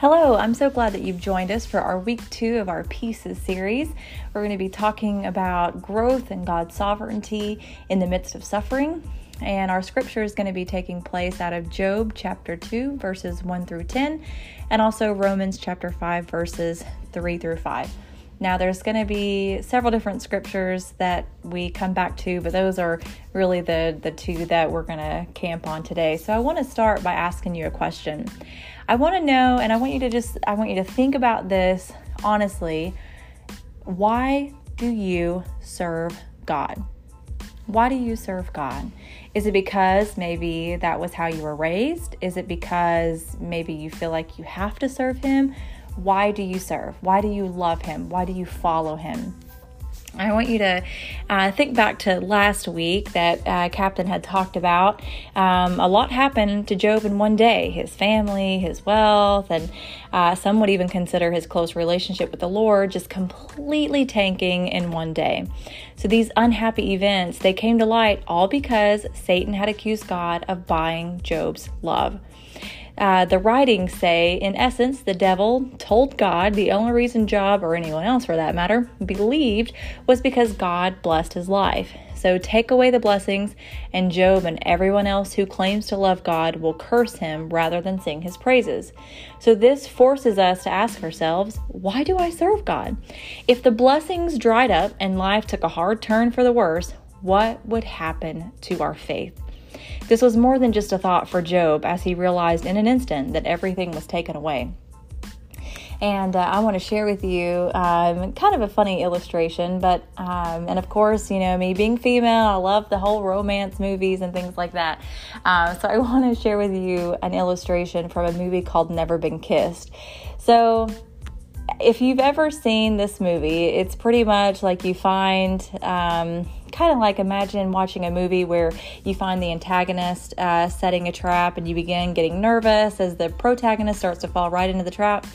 Hello, I'm so glad that you've joined us for our week two of our Pieces series. We're going to be talking about growth and God's sovereignty in the midst of suffering. And our scripture is going to be taking place out of Job chapter 2, verses 1 through 10, and also Romans chapter 5, verses 3 through 5. Now, there's going to be several different scriptures that we come back to, but those are really the, the two that we're going to camp on today. So, I want to start by asking you a question. I want to know, and I want you to just, I want you to think about this honestly. Why do you serve God? Why do you serve God? Is it because maybe that was how you were raised? Is it because maybe you feel like you have to serve Him? Why do you serve? Why do you love Him? Why do you follow Him? I want you to uh, think back to last week that uh, Captain had talked about. Um, a lot happened to Job in one day his family, his wealth, and uh, some would even consider his close relationship with the Lord just completely tanking in one day. So these unhappy events, they came to light all because Satan had accused God of buying Job's love. Uh, the writings say, in essence, the devil told God the only reason Job, or anyone else for that matter, believed was because God blessed his life. So take away the blessings, and Job and everyone else who claims to love God will curse him rather than sing his praises. So this forces us to ask ourselves, why do I serve God? If the blessings dried up and life took a hard turn for the worse, what would happen to our faith? This was more than just a thought for Job as he realized in an instant that everything was taken away. And uh, I want to share with you um, kind of a funny illustration, but, um, and of course, you know, me being female, I love the whole romance movies and things like that. Uh, so I want to share with you an illustration from a movie called Never Been Kissed. So, if you've ever seen this movie, it's pretty much like you find. Um, kind of like imagine watching a movie where you find the antagonist uh, setting a trap and you begin getting nervous as the protagonist starts to fall right into the trap.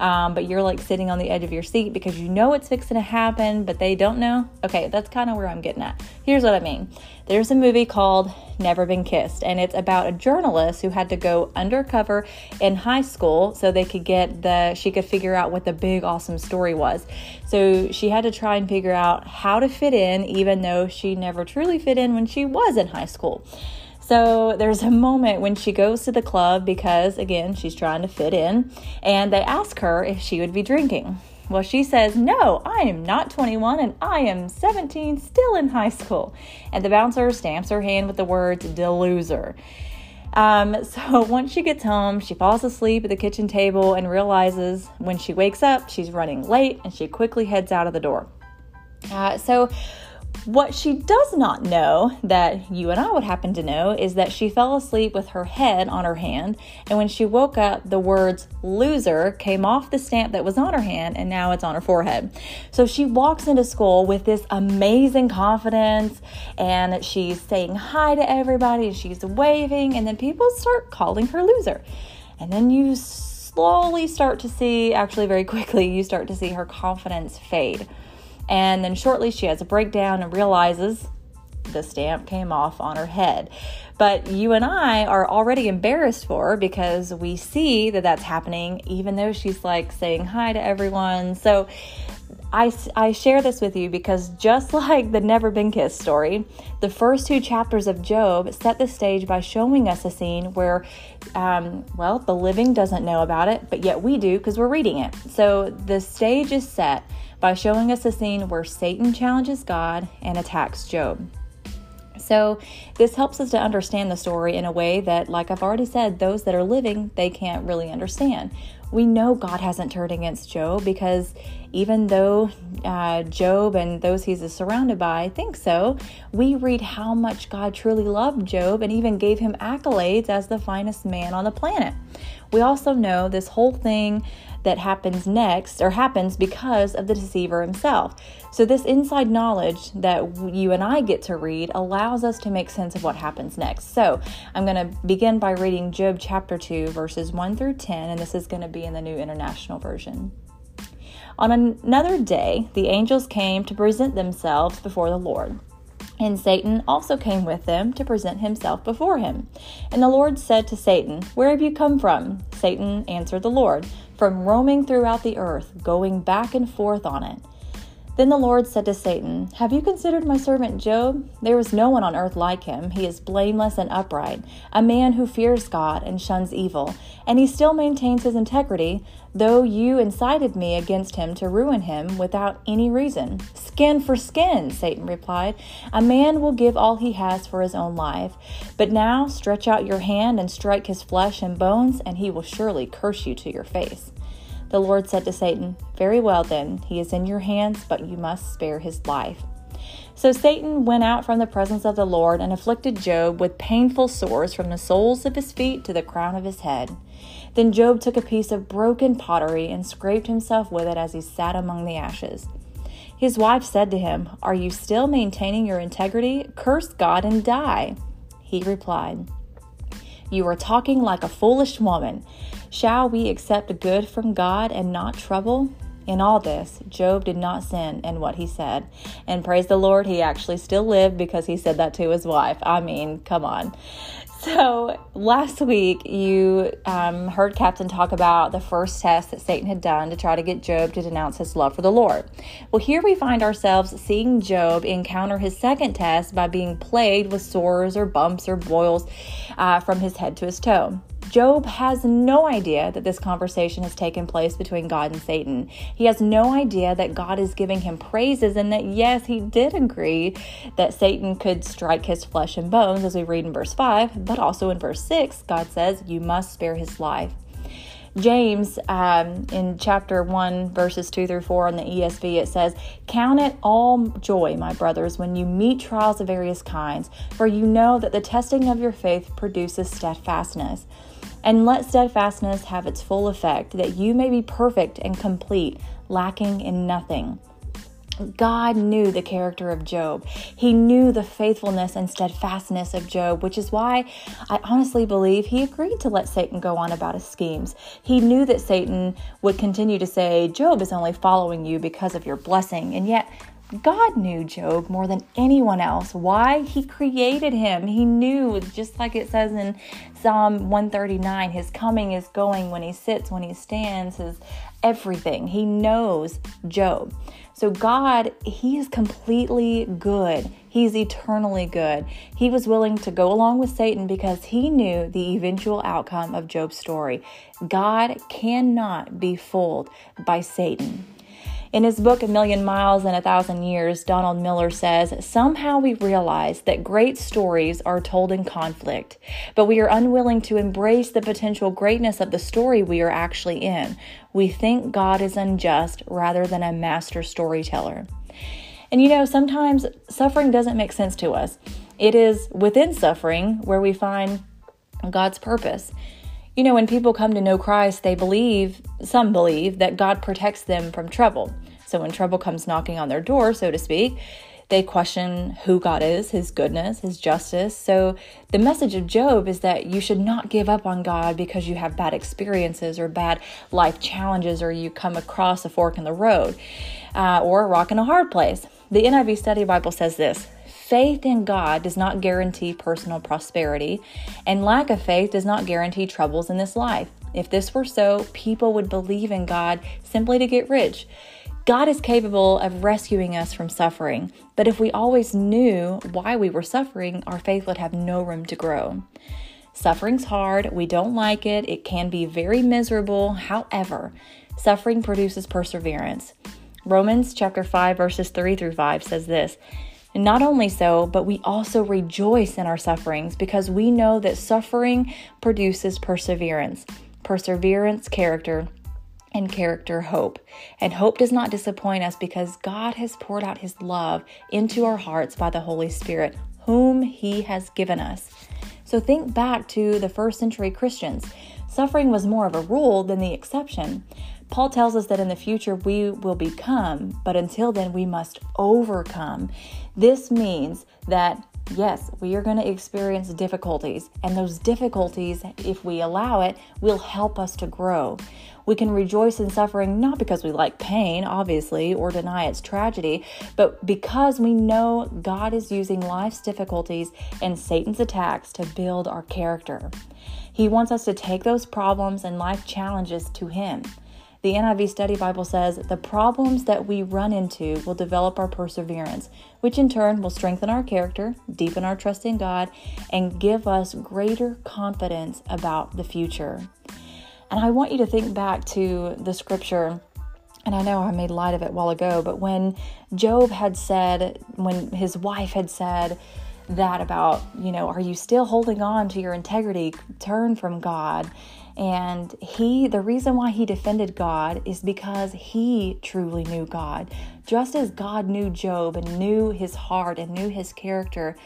Um, but you're like sitting on the edge of your seat because you know it's fixing to happen, but they don't know. Okay, that's kind of where I'm getting at. Here's what I mean there's a movie called Never Been Kissed, and it's about a journalist who had to go undercover in high school so they could get the, she could figure out what the big awesome story was. So she had to try and figure out how to fit in, even though she never truly fit in when she was in high school. So there's a moment when she goes to the club because, again, she's trying to fit in, and they ask her if she would be drinking. Well, she says, No, I am not 21 and I am 17, still in high school. And the bouncer stamps her hand with the words, Deloser. Um, so once she gets home, she falls asleep at the kitchen table and realizes when she wakes up, she's running late and she quickly heads out of the door. Uh, so what she does not know, that you and I would happen to know, is that she fell asleep with her head on her hand, and when she woke up, the words loser came off the stamp that was on her hand, and now it's on her forehead. So she walks into school with this amazing confidence, and she's saying hi to everybody, and she's waving, and then people start calling her loser. And then you slowly start to see, actually, very quickly, you start to see her confidence fade. And then shortly she has a breakdown and realizes the stamp came off on her head. But you and I are already embarrassed for her because we see that that's happening, even though she's like saying hi to everyone. So I, I share this with you because just like the Never Been Kissed story, the first two chapters of Job set the stage by showing us a scene where, um, well, the living doesn't know about it, but yet we do because we're reading it. So the stage is set by showing us a scene where Satan challenges God and attacks Job. So, this helps us to understand the story in a way that, like I've already said, those that are living, they can't really understand. We know God hasn't turned against Job because even though uh, Job and those he's surrounded by think so, we read how much God truly loved Job and even gave him accolades as the finest man on the planet. We also know this whole thing that happens next or happens because of the deceiver himself. So, this inside knowledge that you and I get to read allows us to make sense of what happens next. So, I'm going to begin by reading Job chapter 2, verses 1 through 10, and this is going to be in the New International Version. On another day, the angels came to present themselves before the Lord. And Satan also came with them to present himself before him. And the Lord said to Satan, Where have you come from? Satan answered the Lord, From roaming throughout the earth, going back and forth on it. Then the Lord said to Satan, Have you considered my servant Job? There is no one on earth like him. He is blameless and upright, a man who fears God and shuns evil, and he still maintains his integrity, though you incited me against him to ruin him without any reason. Skin for skin, Satan replied. A man will give all he has for his own life. But now stretch out your hand and strike his flesh and bones, and he will surely curse you to your face. The Lord said to Satan, Very well then, he is in your hands, but you must spare his life. So Satan went out from the presence of the Lord and afflicted Job with painful sores from the soles of his feet to the crown of his head. Then Job took a piece of broken pottery and scraped himself with it as he sat among the ashes. His wife said to him, Are you still maintaining your integrity? Curse God and die. He replied, You are talking like a foolish woman. Shall we accept good from God and not trouble? In all this, Job did not sin in what he said. And praise the Lord, he actually still lived because he said that to his wife. I mean, come on. So, last week you um, heard Captain talk about the first test that Satan had done to try to get Job to denounce his love for the Lord. Well, here we find ourselves seeing Job encounter his second test by being plagued with sores or bumps or boils uh, from his head to his toe. Job has no idea that this conversation has taken place between God and Satan. He has no idea that God is giving him praises and that, yes, he did agree that Satan could strike his flesh and bones, as we read in verse 5, but also in verse 6, God says, You must spare his life. James, um, in chapter 1, verses 2 through 4 on the ESV, it says, Count it all joy, my brothers, when you meet trials of various kinds, for you know that the testing of your faith produces steadfastness. And let steadfastness have its full effect, that you may be perfect and complete, lacking in nothing. God knew the character of Job. He knew the faithfulness and steadfastness of Job, which is why I honestly believe he agreed to let Satan go on about his schemes. He knew that Satan would continue to say, Job is only following you because of your blessing. And yet, God knew Job more than anyone else. Why? He created him. He knew, just like it says in Psalm 139, his coming is going when he sits, when he stands, his everything. He knows Job. So, God, He is completely good. He's eternally good. He was willing to go along with Satan because He knew the eventual outcome of Job's story. God cannot be fooled by Satan. In his book, A Million Miles in a Thousand Years, Donald Miller says, Somehow we realize that great stories are told in conflict, but we are unwilling to embrace the potential greatness of the story we are actually in. We think God is unjust rather than a master storyteller. And you know, sometimes suffering doesn't make sense to us. It is within suffering where we find God's purpose. You know, when people come to know Christ, they believe, some believe, that God protects them from trouble. So when trouble comes knocking on their door, so to speak, they question who God is, His goodness, His justice. So, the message of Job is that you should not give up on God because you have bad experiences or bad life challenges or you come across a fork in the road uh, or a rock in a hard place. The NIV Study Bible says this Faith in God does not guarantee personal prosperity, and lack of faith does not guarantee troubles in this life. If this were so, people would believe in God simply to get rich. God is capable of rescuing us from suffering, but if we always knew why we were suffering, our faith would have no room to grow. Suffering's hard, we don't like it, it can be very miserable. However, suffering produces perseverance. Romans chapter 5 verses 3 through 5 says this, not only so, but we also rejoice in our sufferings because we know that suffering produces perseverance. Perseverance, character, and character hope. And hope does not disappoint us because God has poured out his love into our hearts by the Holy Spirit, whom he has given us. So think back to the first century Christians. Suffering was more of a rule than the exception. Paul tells us that in the future we will become, but until then we must overcome. This means that Yes, we are going to experience difficulties, and those difficulties, if we allow it, will help us to grow. We can rejoice in suffering not because we like pain, obviously, or deny its tragedy, but because we know God is using life's difficulties and Satan's attacks to build our character. He wants us to take those problems and life challenges to Him. The NIV Study Bible says the problems that we run into will develop our perseverance, which in turn will strengthen our character, deepen our trust in God, and give us greater confidence about the future. And I want you to think back to the scripture and I know I made light of it a while ago, but when Job had said, when his wife had said that about, you know, are you still holding on to your integrity? Turn from God. And he, the reason why he defended God is because he truly knew God. Just as God knew Job and knew his heart and knew his character,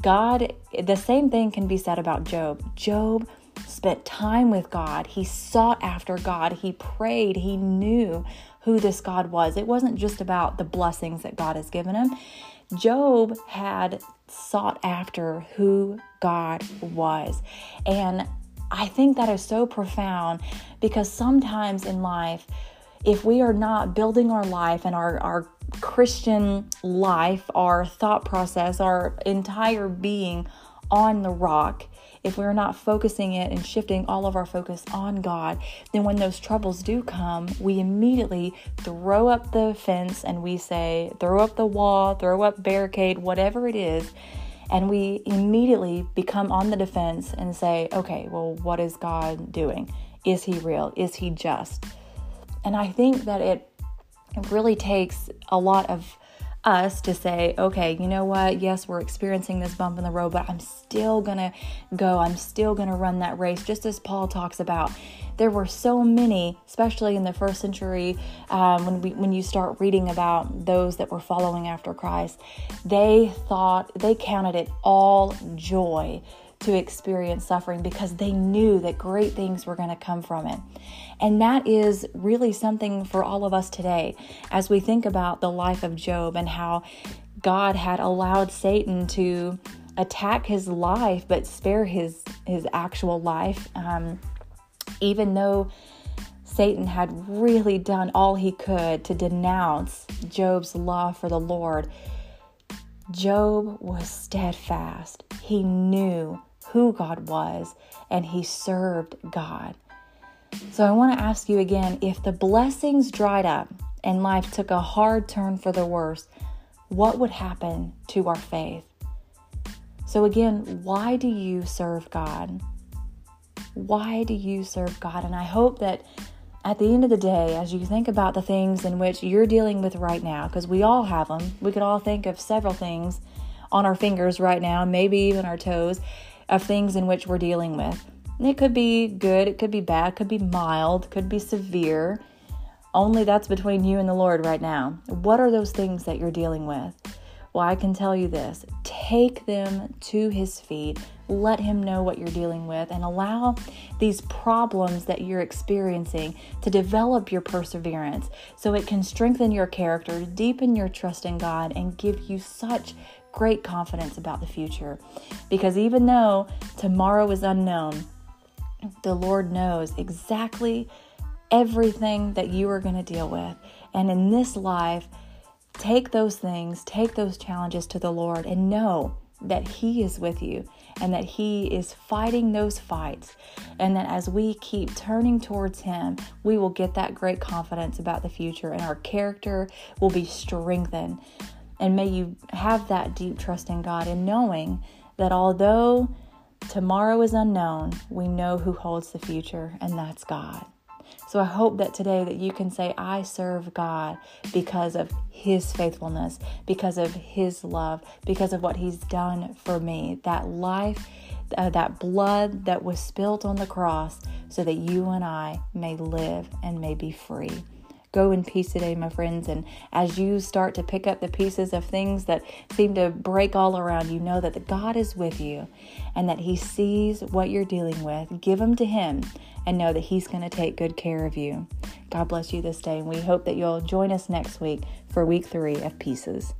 God, the same thing can be said about Job. Job spent time with God, he sought after God, he prayed, he knew who this God was. It wasn't just about the blessings that God has given him. Job had sought after who God was. And I think that is so profound because sometimes in life, if we are not building our life and our, our Christian life, our thought process, our entire being on the rock, if we're not focusing it and shifting all of our focus on God, then when those troubles do come, we immediately throw up the fence and we say, throw up the wall, throw up barricade, whatever it is, and we immediately become on the defense and say, okay, well, what is God doing? Is he real? Is he just? And I think that it really takes a lot of us to say, okay, you know what? Yes, we're experiencing this bump in the road, but I'm still gonna go. I'm still gonna run that race, just as Paul talks about. There were so many, especially in the first century, um, when we when you start reading about those that were following after Christ, they thought they counted it all joy to experience suffering because they knew that great things were going to come from it. And that is really something for all of us today as we think about the life of Job and how God had allowed Satan to attack his life but spare his his actual life um, even though Satan had really done all he could to denounce Job's love for the Lord. Job was steadfast. He knew who God was and he served God. So I want to ask you again if the blessings dried up and life took a hard turn for the worse, what would happen to our faith? So, again, why do you serve God? Why do you serve God? And I hope that at the end of the day, as you think about the things in which you're dealing with right now, because we all have them, we could all think of several things on our fingers right now, maybe even our toes, of things in which we're dealing with. It could be good, it could be bad, could be mild, could be severe. Only that's between you and the Lord right now. What are those things that you're dealing with? Well, I can tell you this take them to His feet, let Him know what you're dealing with, and allow these problems that you're experiencing to develop your perseverance so it can strengthen your character, deepen your trust in God, and give you such great confidence about the future. Because even though tomorrow is unknown, the Lord knows exactly everything that you are going to deal with. And in this life, take those things, take those challenges to the Lord, and know that He is with you and that He is fighting those fights. And that as we keep turning towards Him, we will get that great confidence about the future and our character will be strengthened. And may you have that deep trust in God and knowing that although tomorrow is unknown, we know who holds the future, and that's God. So I hope that today that you can say I serve God because of his faithfulness, because of his love, because of what he's done for me. That life, uh, that blood that was spilt on the cross so that you and I may live and may be free. Go in peace today, my friends. And as you start to pick up the pieces of things that seem to break all around you, know that the God is with you and that He sees what you're dealing with. Give them to Him and know that He's going to take good care of you. God bless you this day. And we hope that you'll join us next week for week three of Pieces.